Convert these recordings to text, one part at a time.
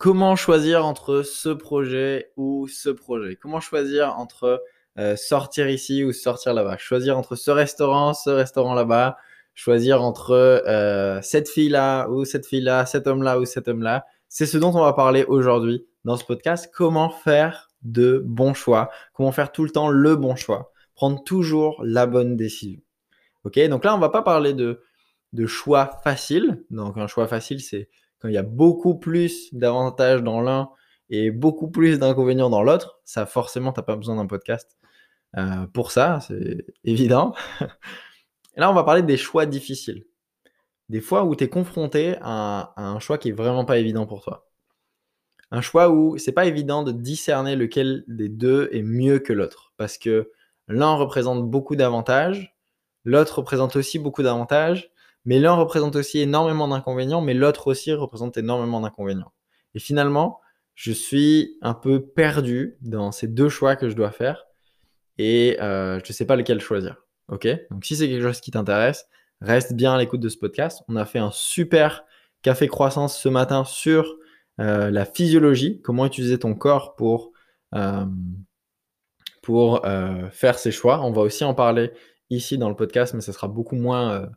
Comment choisir entre ce projet ou ce projet? Comment choisir entre euh, sortir ici ou sortir là-bas? Choisir entre ce restaurant, ce restaurant là-bas. Choisir entre euh, cette fille-là ou cette fille-là, cet homme-là ou cet homme-là. C'est ce dont on va parler aujourd'hui dans ce podcast. Comment faire de bons choix? Comment faire tout le temps le bon choix? Prendre toujours la bonne décision. Ok? Donc là, on va pas parler de, de choix facile. Donc un choix facile, c'est quand il y a beaucoup plus d'avantages dans l'un et beaucoup plus d'inconvénients dans l'autre, ça forcément, tu n'as pas besoin d'un podcast euh, pour ça, c'est évident. là, on va parler des choix difficiles. Des fois où tu es confronté à, un choix qui est vraiment pas évident pour toi. Un choix où c'est pas évident de discerner lequel des deux est mieux que l'autre. Parce que l'un représente beaucoup d'avantages, l'autre représente aussi beaucoup d'avantages, mais l'un représente aussi énormément d'inconvénients, mais l'autre aussi représente énormément d'inconvénients. Et finalement, je suis un peu perdu dans ces deux choix que je dois faire et euh, je ne sais pas lequel choisir. Ok? Donc si c'est quelque chose qui t'intéresse, reste bien à l'écoute de ce podcast. On a fait un super café croissance ce matin sur euh, la physiologie, comment utiliser ton corps pour, euh, pour faire ses choix. On va aussi en parler ici dans le podcast, mais ce sera beaucoup moins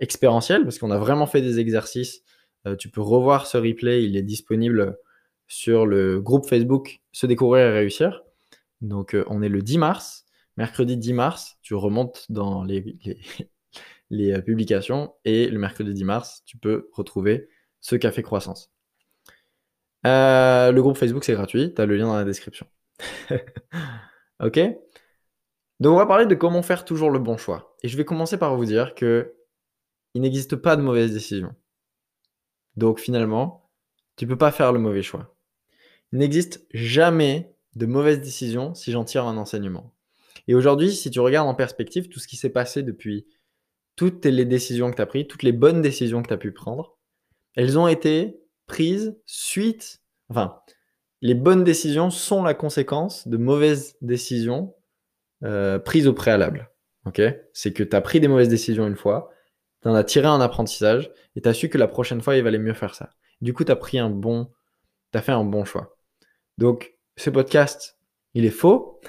expérientiel parce qu'on a vraiment fait des exercices. Euh, tu peux revoir ce replay, il est disponible sur le groupe Facebook Se découvrir et réussir. Donc euh, on est le 10 mars, mercredi 10 mars, tu remontes dans les, euh, publications et le mercredi 10 mars, tu peux retrouver ce café croissance. le groupe Facebook c'est gratuit, tu as le lien dans la description. ok Donc on va parler de comment faire toujours le bon choix. Et je vais commencer par vous dire que il n'existe pas de mauvaise décision. Donc finalement, tu peux pas faire le mauvais choix. Il n'existe jamais de mauvaise décision si j'en tire un enseignement. Et aujourd'hui, si tu regardes en perspective tout ce qui s'est passé depuis toutes les décisions que tu as prises, toutes les bonnes décisions que tu as pu prendre, elles ont été prises suite, enfin, les bonnes décisions sont la conséquence de mauvaises décisions euh, prises au préalable. C'est que tu as pris des mauvaises décisions une fois, tu en as tiré un apprentissage et tu as su que la prochaine fois, il valait mieux faire ça. Du coup, tu as pris un bon, tu fait un bon choix. Donc, ce podcast, il est faux.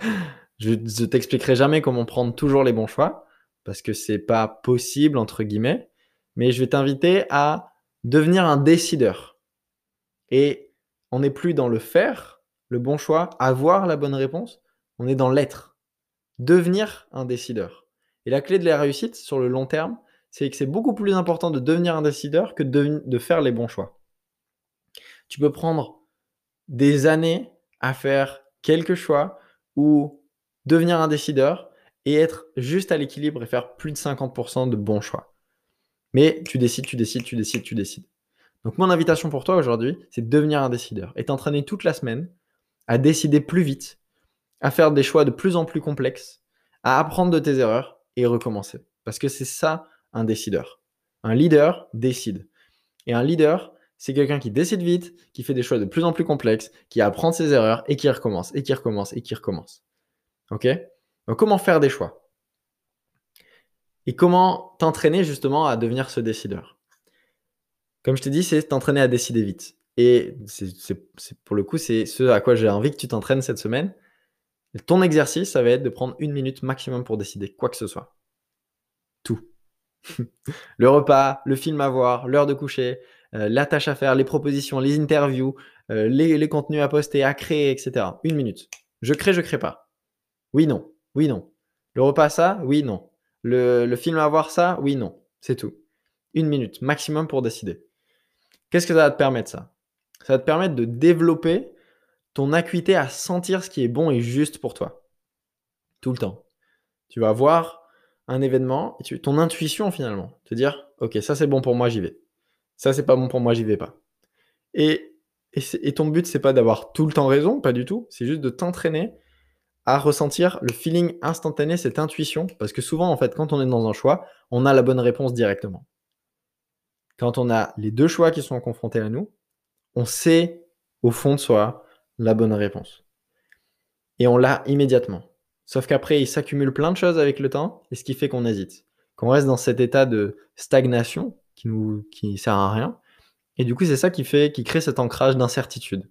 je ne t'expliquerai jamais comment prendre toujours les bons choix parce que c'est pas possible, entre guillemets. Mais je vais t'inviter à devenir un décideur. Et on n'est plus dans le faire, le bon choix, avoir la bonne réponse. On est dans l'être. Devenir un décideur. Et la clé de la réussite sur le long terme, c'est que c'est beaucoup plus important de devenir un décideur que de, faire les bons choix. Tu peux prendre des années à faire quelques choix ou devenir un décideur et être juste à l'équilibre et faire plus de 50% de bons choix. Mais tu décides, tu décides, tu décides, tu décides. Donc mon invitation pour toi aujourd'hui, c'est de devenir un décideur et t'entraîner toute la semaine à décider plus vite, à faire des choix de plus en plus complexes, à apprendre de tes erreurs et recommencer. Parce que c'est ça un décideur. Un leader décide. Et un leader, c'est quelqu'un qui décide vite, qui fait des choix de plus en plus complexes, qui apprend ses erreurs et qui recommence, et qui recommence, et qui recommence. Ok? Donc comment faire des choix? Et comment t'entraîner justement à devenir ce décideur? Comme je t'ai dit, c'est t'entraîner à décider vite. Et c'est, pour le coup, c'est ce à quoi j'ai envie que tu t'entraînes cette semaine. ton exercice, ça va être de prendre une minute maximum pour décider quoi que ce soit. le repas, le film à voir, l'heure de coucher, euh, la tâche à faire, les propositions, les interviews, euh, les, contenus à poster, à créer, etc. Une minute. Je crée, je crée pas. Oui, non. Oui, non. Le repas, ça Oui, non. Le, le film à voir, ça Oui, non. C'est tout. Une minute maximum pour décider. Qu'est-ce que ça va te permettre, ça? Ça va te permettre de développer ton acuité à sentir ce qui est bon et juste pour toi. Tout le temps. Tu vas voir un événement, et ton intuition finalement, te dire, ok, ça c'est bon pour moi, j'y vais. Ça c'est pas bon pour moi, j'y vais pas. Et, et, ton but, c'est pas d'avoir tout le temps raison, pas du tout. C'est juste de t'entraîner à ressentir le feeling instantané, cette intuition, parce que souvent, en fait, quand on est dans un choix, on a la bonne réponse directement. Quand on a les deux choix qui sont confrontés à nous, on sait au fond de soi la bonne réponse. Et on l'a immédiatement. Sauf qu'après, il s'accumule plein de choses avec le temps, et ce qui fait qu'on hésite. Qu'on reste dans cet état de stagnation qui nous qui sert à rien. Et du coup, c'est ça qui fait, qui crée cet ancrage d'incertitude.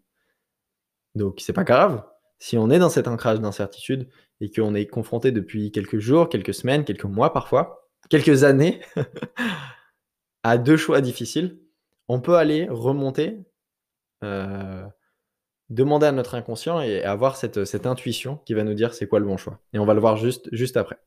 Donc, c'est pas grave. Si on est dans cet ancrage d'incertitude et qu'on est confronté depuis quelques jours, quelques semaines, quelques mois parfois, quelques années à deux choix difficiles, on peut aller remonter, euh, demander à notre inconscient et avoir cette, cette intuition qui va nous dire c'est quoi le bon choix. Et on va le voir juste, juste après.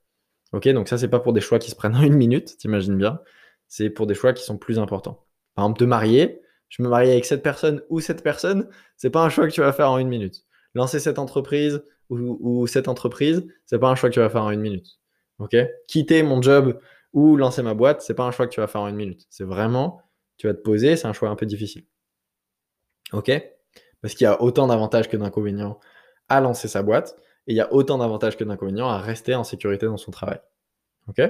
Ok, donc ça, c'est pas pour des choix qui se prennent en une minute, t'imagines bien. C'est pour des choix qui sont plus importants. Par exemple, te marier, je me marie avec cette personne ou cette personne, c'est pas un choix que tu vas faire en une minute. Lancer cette entreprise ou, cette entreprise, c'est pas un choix que tu vas faire en une minute. Ok Quitter mon job ou lancer ma boîte, c'est pas un choix que tu vas faire en une minute. C'est vraiment, tu vas te poser, c'est un choix un peu difficile. Ok Parce qu'il y a autant d'avantages que d'inconvénients à lancer sa boîte et il y a autant d'avantages que d'inconvénients à rester en sécurité dans son travail. Ok?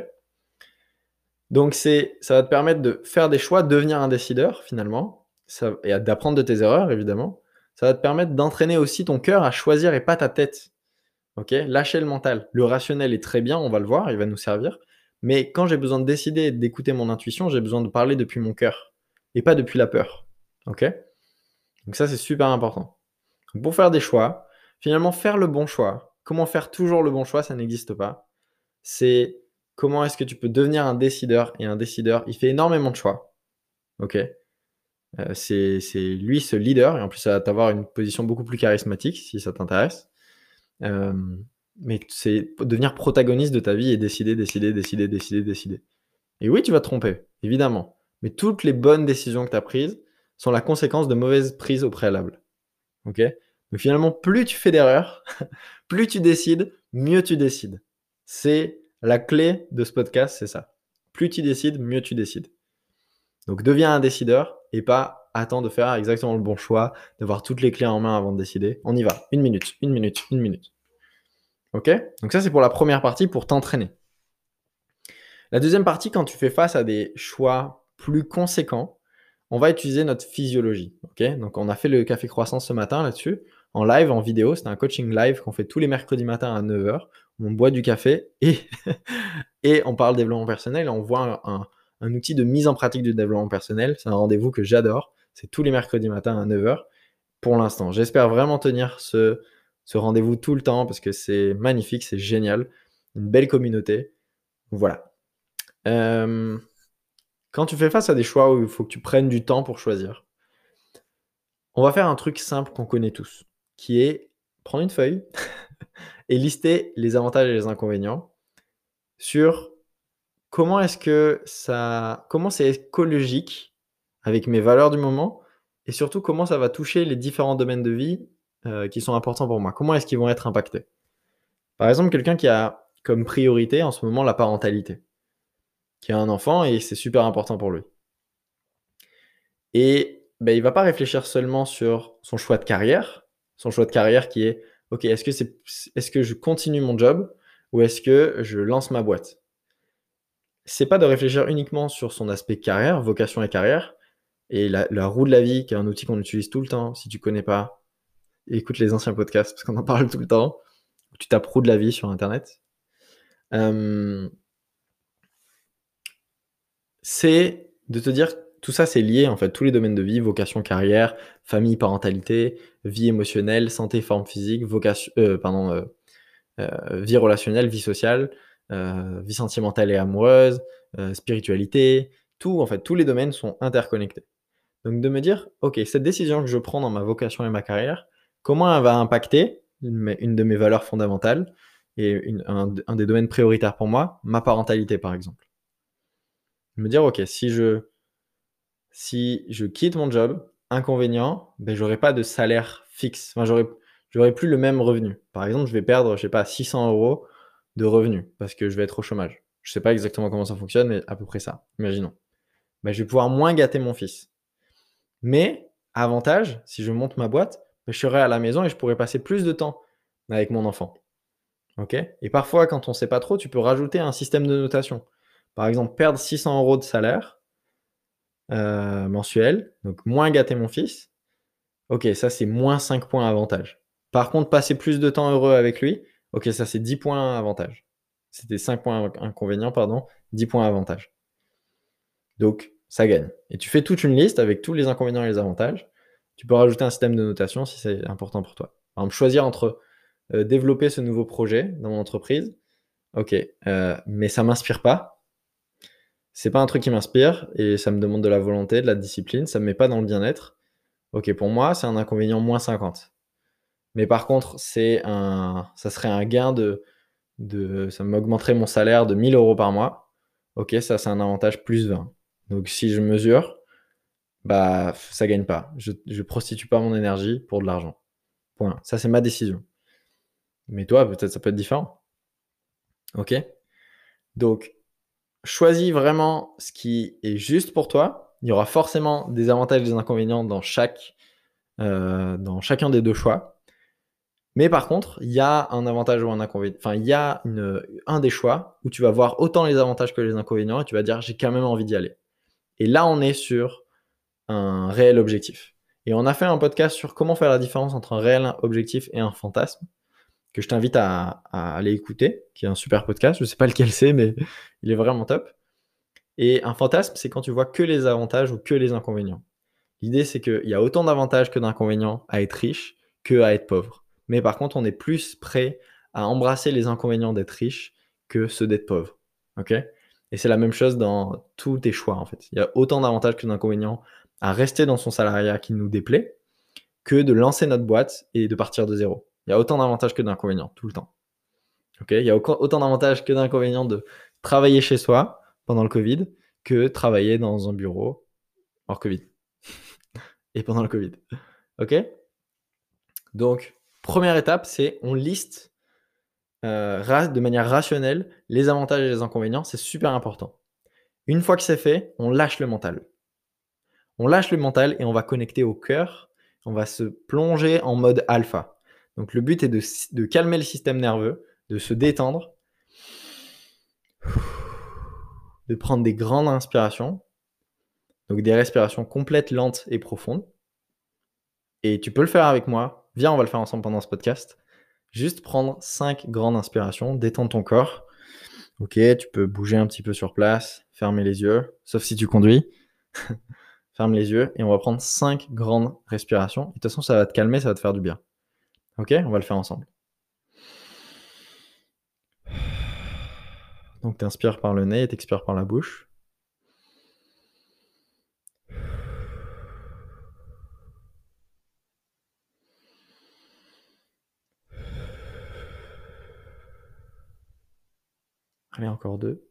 Donc c'est, ça va te permettre de faire des choix, devenir un décideur finalement, ça, et d'apprendre de tes erreurs évidemment. Ça va te permettre d'entraîner aussi ton cœur à choisir et pas ta tête. Ok? Lâcher le mental. Le rationnel est très bien, on va le voir, il va nous servir. Mais quand j'ai besoin de décider et d'écouter mon intuition, j'ai besoin de parler depuis mon cœur et pas depuis la peur. Ok? Donc ça c'est super important. pour faire des choix, finalement faire le bon choix. Comment faire toujours le bon choix, ça n'existe pas. C'est comment est-ce que tu peux devenir un décideur et un décideur, il fait énormément de choix. Ok? Euh, c'est lui ce leader, et en plus ça va t'avoir une position beaucoup plus charismatique si ça t'intéresse. Euh, mais c'est devenir protagoniste de ta vie et décider, décider, décider, décider, décider. Et oui, tu vas te tromper, évidemment. Mais toutes les bonnes décisions que tu as prises sont la conséquence de mauvaises prises au préalable. Ok? Mais finalement, plus tu fais d'erreurs, plus tu décides, mieux tu décides. C'est la clé de ce podcast, c'est ça. Plus tu décides, mieux tu décides. Donc deviens un décideur et pas attends de faire exactement le bon choix, d'avoir toutes les clés en main avant de décider. On y va. Une minute, une minute, une minute. Ok? Donc ça c'est pour la première partie, pour t'entraîner. La deuxième partie, quand tu fais face à des choix plus conséquents, on va utiliser notre physiologie. Donc on a fait le café croissance ce matin là-dessus, en live, en vidéo. C'était un coaching live qu'on fait tous les mercredis matins à 9h. On boit du café et, on parle développement personnel on voit un outil de mise en pratique du développement personnel. C'est un rendez-vous que j'adore. C'est tous les mercredis matins à 9h pour l'instant. J'espère vraiment tenir ce, ce rendez-vous tout le temps parce que c'est magnifique, c'est génial. Une belle communauté. Voilà. Euh, quand tu fais face à des choix où il faut que tu prennes du temps pour choisir, on va faire un truc simple qu'on connaît tous, qui est prendre une feuille et lister les avantages et les inconvénients sur comment est-ce que ça comment c'est écologique avec mes valeurs du moment et surtout comment ça va toucher les différents domaines de vie euh, qui sont importants pour moi. Comment est-ce qu'ils vont être impactés? Par exemple, quelqu'un qui a comme priorité en ce moment la parentalité, qui a un enfant et c'est super important pour lui. Et ben, il va pas réfléchir seulement sur son choix de carrière, son choix de carrière qui est ok, est-ce que est-ce que je continue mon job ou est-ce que je lance ma boîte? C'est pas de réfléchir uniquement sur son aspect carrière, vocation et carrière, et la, roue de la vie, qui est un outil qu'on utilise tout le temps. Si tu connais pas, écoute les anciens podcasts, parce qu'on en parle tout le temps. Tu tapes roue de la vie sur Internet. C'est de te dire tout ça, c'est lié en fait, tous les domaines de vie, vocation, carrière, famille, parentalité, vie émotionnelle, santé, forme physique, vocation, euh, pardon, euh, vie relationnelle, vie sociale, euh, vie sentimentale et amoureuse, euh, spiritualité, tout, en fait, tous les domaines sont interconnectés. Donc de me dire, ok, cette décision que je prends dans ma vocation et ma carrière, comment elle va impacter une, de mes valeurs fondamentales et un, des domaines prioritaires pour moi, ma parentalité par exemple. Me dire, ok, si je, je quitte mon job, inconvénient, ben, j'aurai pas de salaire fixe. Enfin, j'aurai, j'aurai plus le même revenu. Par exemple, je vais perdre, je sais pas, 600 euros de revenus parce que je vais être au chômage. Je sais pas exactement comment ça fonctionne, mais à peu près ça. Imaginons. Ben, je vais pouvoir moins gâter mon fils. Mais, avantage, si je monte ma boîte, ben, je serai à la maison et je pourrai passer plus de temps avec mon enfant. Ok? Et parfois, quand on ne sait pas trop, tu peux rajouter un système de notation. Par exemple, perdre 600 euros de salaire euh, mensuel, donc moins gâter mon fils. Ok, ça c'est moins 5 points avantage. Par contre, passer plus de temps heureux avec lui, ok, ça c'est 10 points avantage. C'était 5 points inconvénients, pardon, 10 points avantage. Donc, ça gagne. Et tu fais toute une liste avec tous les inconvénients et les avantages. Tu peux rajouter un système de notation si c'est important pour toi. Par exemple, choisir entre euh, développer ce nouveau projet dans mon entreprise. Ok, euh, mais ça m'inspire pas. C'est pas un truc qui m'inspire et ça me demande de la volonté, de la discipline. Ça me met pas dans le bien-être. Ok, pour moi, c'est un inconvénient moins 50. Mais par contre, c'est un, ça serait un gain de, de ça m'augmenterait mon salaire de 1000 euros par mois. Ok, ça c'est un avantage plus 20. Donc si je mesure, bah ça gagne pas. Je, je prostitue pas mon énergie pour de l'argent. Point. Ça c'est ma décision. Mais toi, peut-être ça peut être différent. Ok? Donc, choisis vraiment ce qui est juste pour toi. Il y aura forcément des avantages et des inconvénients dans, chaque, euh, dans chacun des deux choix. Mais par contre, il y a un avantage ou un inconvénient. Enfin, il y a un des choix où tu vas voir autant les avantages que les inconvénients et tu vas dire j'ai quand même envie d'y aller. Et là, on est sur un réel objectif. Et on a fait un podcast sur comment faire la différence entre un réel objectif et un fantasme que je t'invite à, aller écouter, qui est un super podcast. Je ne sais pas lequel c'est, mais il est vraiment top. Et un fantasme, c'est quand tu vois que les avantages ou que les inconvénients. L'idée, c'est qu'il y a autant d'avantages que d'inconvénients à être riche que à être pauvre. Mais par contre, on est plus prêt à embrasser les inconvénients d'être riche que ceux d'être pauvre. OK? Et c'est la même chose dans tous tes choix, en fait. Il y a autant d'avantages que d'inconvénients à rester dans son salariat qui nous déplaît que de lancer notre boîte et de partir de zéro. Il y a autant d'avantages que d'inconvénients, tout le temps. Il y a autant d'avantages que d'inconvénients de travailler chez soi pendant le Covid que travailler dans un bureau hors Covid. Et pendant le Covid. Ok? Donc, première étape, c'est on liste euh, de manière rationnelle les avantages et les inconvénients. C'est super important. Une fois que c'est fait, on lâche le mental. On lâche le mental et on va connecter au cœur. On va se plonger en mode alpha. Donc le but est de, calmer le système nerveux, de se détendre, de prendre des grandes inspirations, donc des respirations complètes, lentes et profondes. Et tu peux le faire avec moi. Viens, on va le faire ensemble pendant ce podcast. Juste prendre cinq grandes inspirations, détendre ton corps. Ok, tu peux bouger un petit peu sur place, fermer les yeux, sauf si tu conduis. Ferme les yeux et on va prendre cinq grandes respirations. de toute façon, ça va te calmer, ça va te faire du bien. Ok, on va le faire ensemble. Donc tu par le nez et tu expires par la bouche. Allez, encore deux.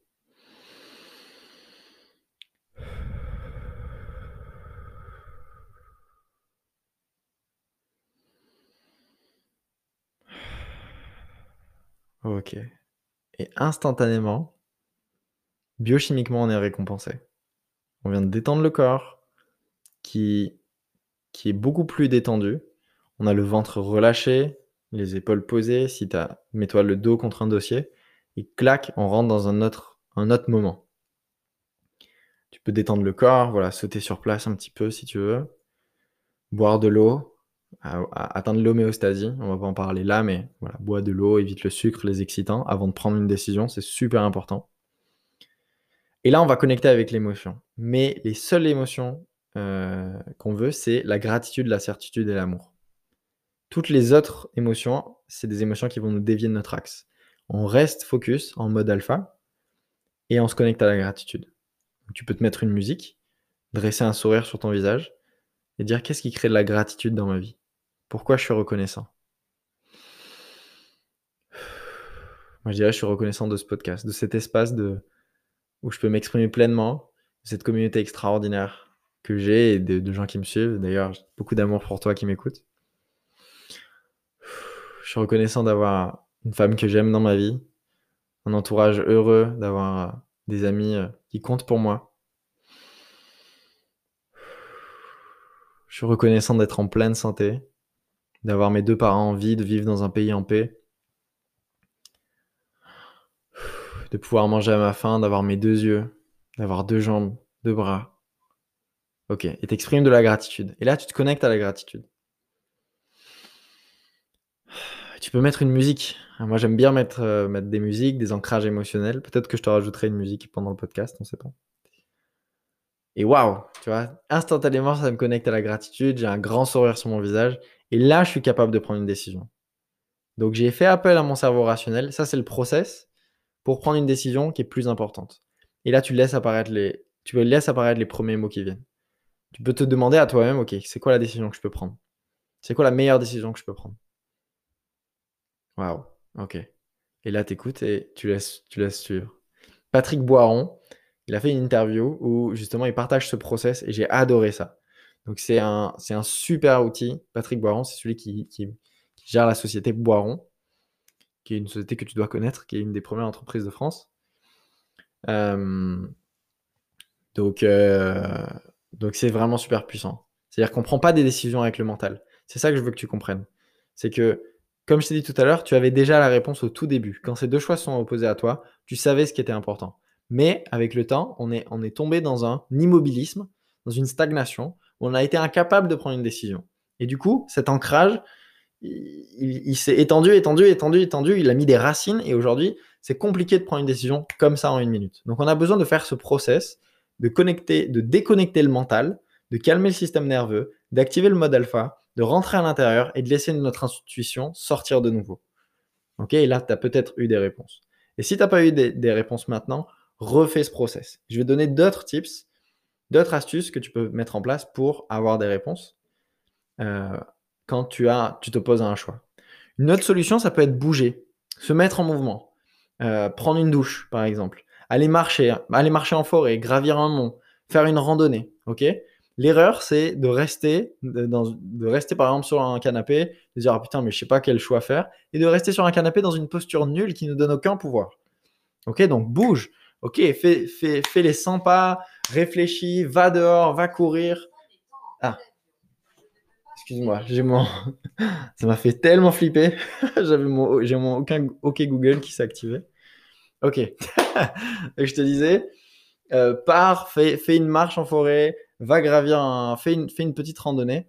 Ok. Et instantanément, biochimiquement, on est récompensé. On vient de détendre le corps, qui, qui est beaucoup plus détendu. On a le ventre relâché, les épaules posées. Si tu mets-toi le dos contre un dossier. Et clac, on rentre dans un autre, un autre moment. Tu peux détendre le corps, voilà, sauter sur place un petit peu si tu veux. Boire de l'eau, à, atteindre l'homéostasie. On va pas en parler là, mais voilà, bois de l'eau, évite le sucre, les excitants avant de prendre une décision, c'est super important. Et là, on va connecter avec l'émotion. Mais les seules émotions euh, qu'on veut, c'est la gratitude, la certitude et l'amour. Toutes les autres émotions, c'est des émotions qui vont nous dévier de notre axe. On reste focus en mode alpha et on se connecte à la gratitude. tu peux te mettre une musique, dresser un sourire sur ton visage et dire qu'est-ce qui crée de la gratitude dans ma vie? Pourquoi je suis reconnaissant? Moi, je dirais je suis reconnaissant de ce podcast, de cet espace où je peux m'exprimer pleinement, de cette communauté extraordinaire que j'ai et de, gens qui me suivent. D'ailleurs, beaucoup d'amour pour toi qui m'écoutes. Je suis reconnaissant d'avoir une femme que j'aime dans ma vie, un entourage heureux, d'avoir des amis euh, qui comptent pour moi. Je suis reconnaissant d'être en pleine santé, d'avoir mes deux parents en vie, de vivre dans un pays en paix. de pouvoir manger à ma faim, d'avoir mes deux yeux, d'avoir deux jambes, deux bras. Ok, et t'exprimes de la gratitude. Et là, tu te connectes à la gratitude. Tu peux mettre une musique. Moi, j'aime bien mettre, euh, mettre des musiques, des ancrages émotionnels. Peut-être que je te rajouterai une musique pendant le podcast, on ne sait pas. Et waouh, tu vois, instantanément, ça me connecte à la gratitude. J'ai un grand sourire sur mon visage. Et là, je suis capable de prendre une décision. Donc, j'ai fait appel à mon cerveau rationnel. Ça, c'est le process pour prendre une décision qui est plus importante. Et là, tu laisses apparaître les, tu laisses apparaître les premiers mots qui viennent. Tu peux te demander à toi-même, ok, c'est quoi la décision que je peux prendre? C'est quoi la meilleure décision que je peux prendre? Waouh, ok. Et là, tu écoutes et tu laisses, tu laisses suivre. Patrick Boiron, il a fait une interview où justement il partage ce process et j'ai adoré ça. Donc c'est un, super outil. Patrick Boiron, c'est celui qui, gère la société Boiron, qui est une société que tu dois connaître, qui est une des premières entreprises de France. Euh, donc, euh, donc c'est vraiment super puissant. C'est-à-dire qu'on ne prend pas des décisions avec le mental. C'est ça que je veux que tu comprennes. C'est que comme je t'ai dit tout à l'heure, tu avais déjà la réponse au tout début. Quand ces deux choix sont opposés à toi, tu savais ce qui était important. Mais avec le temps, on est, tombé dans un immobilisme, dans une stagnation, on a été incapable de prendre une décision. Et du coup, cet ancrage, il, s'est étendu, étendu, étendu, étendu, il a mis des racines, et aujourd'hui, c'est compliqué de prendre une décision comme ça en une minute. Donc on a besoin de faire ce process, de connecter, de déconnecter le mental, de calmer le système nerveux, d'activer le mode alpha, de rentrer à l'intérieur et de laisser notre intuition sortir de nouveau. Ok, et là, tu as peut-être eu des réponses. Et si tu n'as pas eu des, réponses maintenant, refais ce process. Je vais donner d'autres tips, d'autres astuces que tu peux mettre en place pour avoir des réponses euh, quand tu, as, tu te poses à un choix. Une autre solution, ça peut être bouger, se mettre en mouvement, euh, prendre une douche, par exemple, aller marcher, aller marcher en forêt, gravir un mont, faire une randonnée. Ok? L'erreur, c'est de rester, de, rester par exemple sur un canapé, de dire ah, putain, mais je sais pas quel choix faire, et de rester sur un canapé dans une posture nulle qui ne donne aucun pouvoir. Ok, donc bouge. Ok, fais, fais, fais les 100 pas, réfléchis, va dehors, va courir. Ah, excuse-moi, j'ai mon, ça m'a fait tellement flipper. J'avais mon, j'ai mon aucun OK Google qui s'est activé. Ok, je te disais, euh, pars, fais, une marche en forêt va gravir un, fais une, petite randonnée,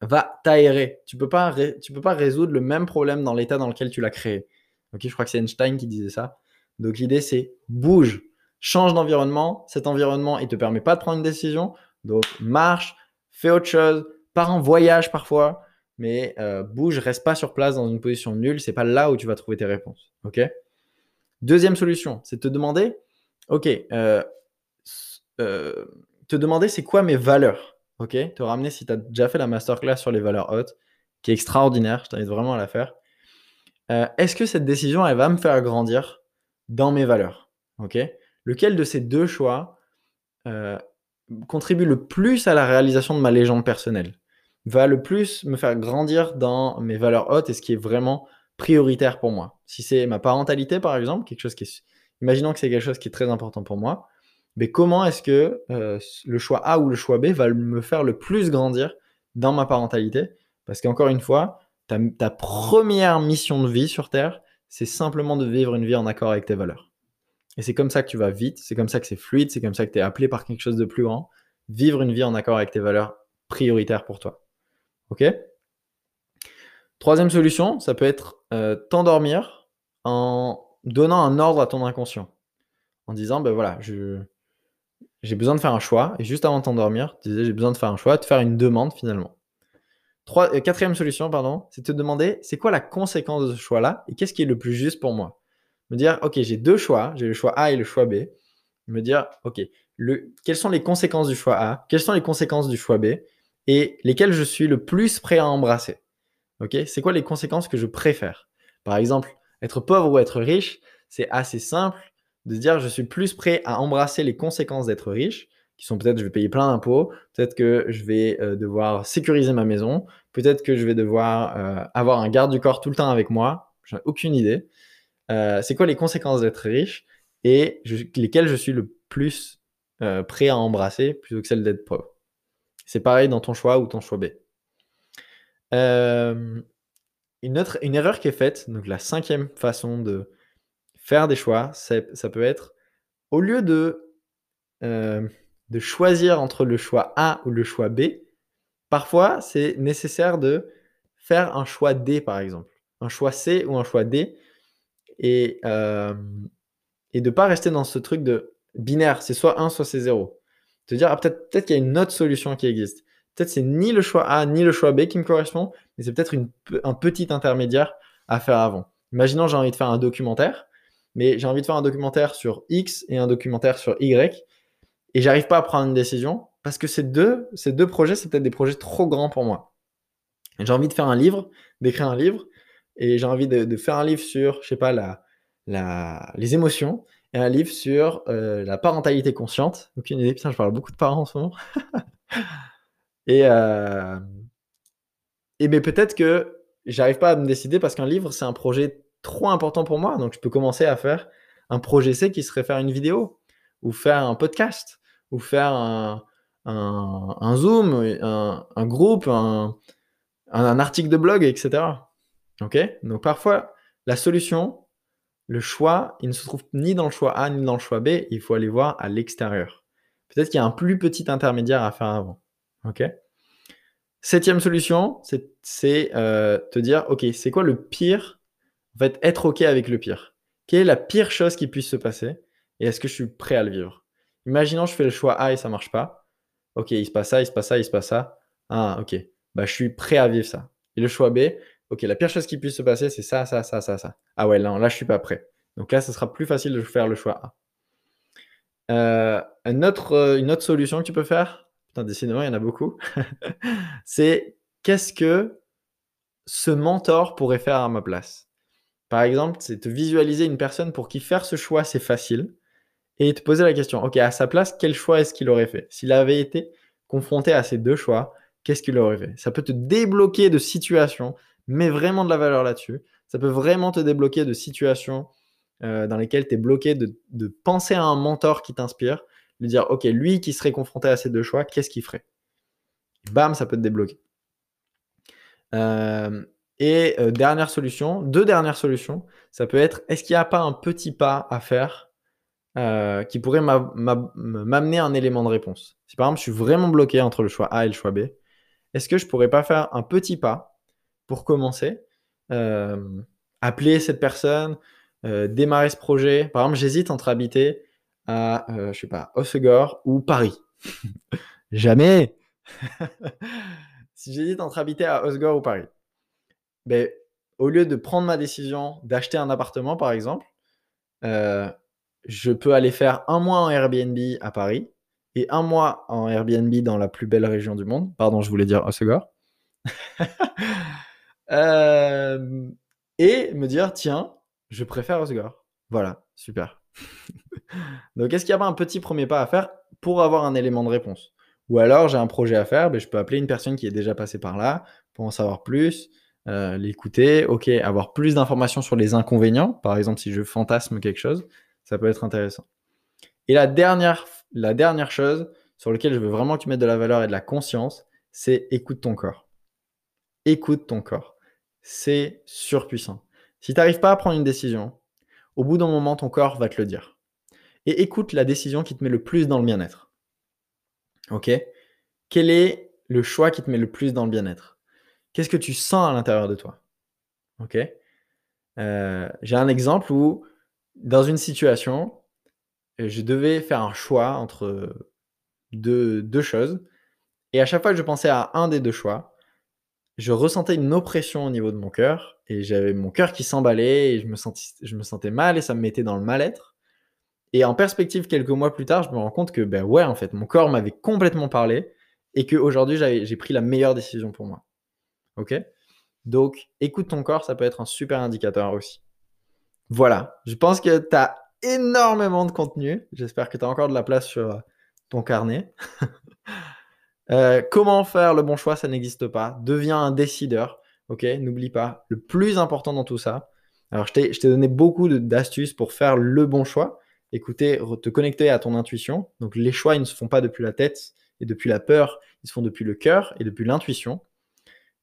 va t'aérer. Tu peux pas, peux pas résoudre le même problème dans l'état dans lequel tu l'as créé. Ok, je crois que c'est Einstein qui disait ça. Donc l'idée c'est bouge, change d'environnement. Cet environnement il te permet pas de prendre une décision. Donc marche, fais autre chose, pars en voyage parfois, mais euh, bouge, reste pas sur place dans une position nulle. C'est pas là où tu vas trouver tes réponses. Ok? Deuxième solution, c'est te demander, ok, euh, euh, te demander c'est quoi mes valeurs. Ok? Te ramener si tu as déjà fait la masterclass sur les valeurs hautes, qui est extraordinaire, je t'invite vraiment à la faire. Est-ce que cette décision, elle va me faire grandir dans mes valeurs Ok? Lequel de ces deux choix euh, contribue le plus à la réalisation de ma légende personnelle? Va le plus me faire grandir dans mes valeurs hautes et ce qui est vraiment prioritaire pour moi. Si c'est ma parentalité, par exemple, quelque chose qui est... Imaginons que c'est quelque chose qui est très important pour moi mais comment est-ce que euh, le choix A ou le choix B va me faire le plus grandir dans ma parentalité? Parce qu'encore une fois, ta, ta, première mission de vie sur Terre, c'est simplement de vivre une vie en accord avec tes valeurs. Et c'est comme ça que tu vas vite, c'est comme ça que c'est fluide, c'est comme ça que tu es appelé par quelque chose de plus grand. Vivre une vie en accord avec tes valeurs prioritaires pour toi. Ok? Troisième solution, ça peut être euh, t'endormir en donnant un ordre à ton inconscient. En disant, ben voilà, j'ai besoin de faire un choix, et juste avant de t'endormir, tu disais j'ai besoin de faire un choix, de faire une demande finalement. Euh, quatrième solution, pardon, c'est te demander c'est quoi la conséquence de ce choix-là et qu'est-ce qui est le plus juste pour moi? Me dire, ok, j'ai deux choix, j'ai le choix A et le choix B. Me dire, ok, le, quelles sont les conséquences du choix A, quelles sont les conséquences du choix B et lesquelles je suis le plus prêt à embrasser. Ok, c'est quoi les conséquences que je préfère? Par exemple, être pauvre ou être riche, c'est assez simple de dire je suis plus prêt à embrasser les conséquences d'être riche, qui sont peut-être je vais payer plein d'impôts, peut-être que je vais euh, devoir sécuriser ma maison, peut-être que je vais devoir euh, avoir un garde du corps tout le temps avec moi, j'ai aucune idée. Euh, c'est quoi les conséquences d'être riche et lesquelles je suis le plus prêt à embrasser plutôt que celles d'être pauvre? C'est pareil dans ton choix ou ton choix B. une, autre, une erreur qui est faite, donc la cinquième façon de faire des choix, ça peut être au lieu de, euh, de choisir entre le choix A ou le choix B, parfois c'est nécessaire de faire un choix D par exemple, un choix C ou un choix D, et, euh, et de ne pas rester dans ce truc de binaire, c'est soit 1, soit c'est 0. Te dire, ah, peut-être peut qu'il y a une autre solution qui existe. Peut-être c'est ni le choix A ni le choix B qui me correspond, mais c'est peut-être un petit intermédiaire à faire avant. Imaginons j'ai envie de faire un documentaire, mais j'ai envie de faire un documentaire sur X et un documentaire sur Y, et j'arrive pas à prendre une décision parce que ces deux, ces deux projets, c'est peut-être des projets trop grands pour moi. J'ai envie de faire un livre, d'écrire un livre, et j'ai envie de, faire un livre sur, je sais pas, la, la, les émotions, et un livre sur euh, la parentalité consciente. Aucune idée, putain, je parle beaucoup de parents en ce moment. et, euh, et mais peut-être que j'arrive pas à me décider parce qu'un livre, c'est un projet trop important pour moi. Donc, je peux commencer à faire un projet C qui serait faire une vidéo, ou faire un podcast, ou faire un, un, Zoom, un, un groupe, un, un, article de blog, etc. Ok? Donc, parfois, la solution, le choix, il ne se trouve ni dans le choix A ni dans le choix B. Il faut aller voir à l'extérieur. Peut-être qu'il y a un plus petit intermédiaire à faire avant. Ok? Septième solution, c'est euh, te dire, OK, c'est quoi le pire En fait, être OK avec le pire? Quelle est la pire chose qui puisse se passer Et est-ce que je suis prêt à le vivre? Imaginons, je fais le choix A et ça marche pas. OK, il se passe ça, il se passe ça, il se passe ça. Ah, OK. Bah, je suis prêt à vivre ça. Et le choix B, OK, la pire chose qui puisse se passer, c'est ça, ça, ça, ça, ça. Ah ouais, là, là, je suis pas prêt. Donc là, ce sera plus facile de faire le choix A. Euh, une, autre, euh, une autre solution que tu peux faire, putain, décidément, il y en a beaucoup, c'est qu'est-ce que ce mentor pourrait faire à ma place? Par exemple, c'est te visualiser une personne pour qui faire ce choix, c'est facile, et te poser la question, ok, à sa place, quel choix est-ce qu'il aurait fait? S'il avait été confronté à ces deux choix, qu'est-ce qu'il aurait fait? Ça peut te débloquer de situations, mais vraiment de la valeur là-dessus. Ça peut vraiment te débloquer de situations euh, dans lesquelles tu es bloqué de, penser à un mentor qui t'inspire, lui dire, ok, lui qui serait confronté à ces deux choix, qu'est-ce qu'il ferait? Bam, ça peut te débloquer. Euh, et euh, dernière solution, deux dernières solutions, ça peut être, est-ce qu'il n'y a pas un petit pas à faire qui pourrait m'amener un élément de réponse? Si par exemple je suis vraiment bloqué entre le choix A et le choix B, est-ce que je pourrais pas faire un petit pas pour commencer Appeler cette personne, euh, démarrer ce projet. Par exemple, j'hésite entre habiter à, euh, je sais pas, Hossegor ou Paris. Jamais. si j'hésite entre habiter à Osgore ou Paris, ben, au lieu de prendre ma décision d'acheter un appartement, par exemple, euh, je peux aller faire un mois en Airbnb à Paris et un mois en Airbnb dans la plus belle région du monde. Pardon, je voulais dire Hossegor. et me dire, tiens, je préfère Osgore. Voilà, super. Donc, est-ce qu'il n'y a pas un petit premier pas à faire pour avoir un élément de réponse? Ou alors, j'ai un projet à faire, mais ben, je peux appeler une personne qui est déjà passée par là pour en savoir plus, euh, l'écouter, ok, avoir plus d'informations sur les inconvénients. Par exemple, si je fantasme quelque chose, ça peut être intéressant. Et la dernière, la dernière chose sur laquelle je veux vraiment que tu mettes de la valeur et de la conscience, c'est écoute ton corps. Écoute ton corps. C'est surpuissant. Si tu n'arrives pas à prendre une décision, au bout d'un moment, ton corps va te le dire. Et écoute la décision qui te met le plus dans le bien-être. Ok? Quel est le choix qui te met le plus dans le bien-être? Qu'est-ce que tu sens à l'intérieur de toi? Ok? Euh, J'ai un exemple où, dans une situation, je devais faire un choix entre deux, deux choses. Et à chaque fois que je pensais à un des deux choix, je ressentais une oppression au niveau de mon cœur et j'avais mon cœur qui s'emballait et je me, sentais, mal et ça me mettait dans le mal-être. Et en perspective, quelques mois plus tard, je me rends compte que, ben ouais, en fait, mon corps m'avait complètement parlé et qu'aujourd'hui, j'ai pris la meilleure décision pour moi. Ok? Donc, écoute ton corps, ça peut être un super indicateur aussi. Voilà, je pense que tu as énormément de contenu. J'espère que tu as encore de la place sur ton carnet. Euh, comment faire le bon choix Ça n'existe pas. Deviens un décideur. Ok, n'oublie pas. Le plus important dans tout ça. Alors, je t'ai donné beaucoup d'astuces pour faire le bon choix. Écoutez, te connecter à ton intuition. Donc, les choix, ils ne se font pas depuis la tête et depuis la peur. Ils se font depuis le cœur et depuis l'intuition.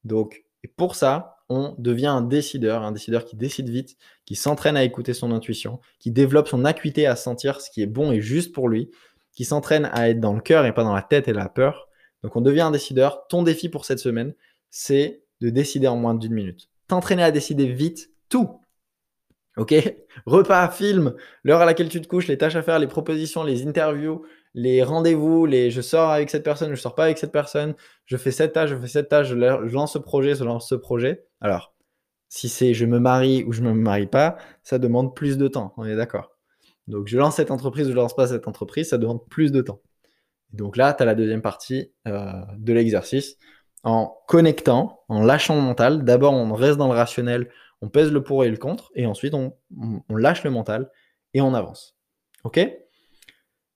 Donc, pour ça, on devient un décideur, un décideur qui décide vite, qui s'entraîne à écouter son intuition, qui développe son acuité à sentir ce qui est bon et juste pour lui, qui s'entraîne à être dans le cœur et pas dans la tête et la peur. Donc on devient un décideur. Ton défi pour cette semaine, c'est de décider en moins d'une minute. T'entraîner à décider vite tout. Ok? Repas, film, l'heure à laquelle tu te couches, les tâches à faire, les propositions, les interviews, les rendez-vous, les je sors avec cette personne, je sors pas avec cette personne, je fais cette tâche, je fais cette tâche, je lance ce projet, je lance ce projet. Alors, si c'est je me marie ou je me marie pas, ça demande plus de temps, on est d'accord? Donc je lance cette entreprise ou je lance pas cette entreprise, ça demande plus de temps. Donc là, tu as la deuxième partie euh, de l'exercice en connectant, en lâchant le mental. D'abord, on reste dans le rationnel, on pèse le pour et le contre, et ensuite on, lâche le mental et on avance. Ok?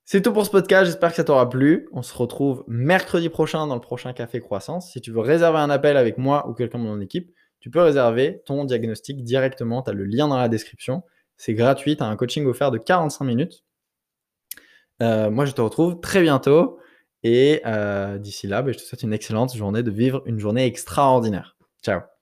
C'est tout pour ce podcast, j'espère que ça t'aura plu. On se retrouve mercredi prochain dans le prochain Café Croissance. Si tu veux réserver un appel avec moi ou quelqu'un de mon équipe, tu peux réserver ton diagnostic directement, tu as le lien dans la description. C'est gratuit, tu as un coaching offert de 45 minutes. Euh, moi, je te retrouve très bientôt. Et euh, d'ici là, ben, je te souhaite une excellente journée, de vivre une journée extraordinaire. Ciao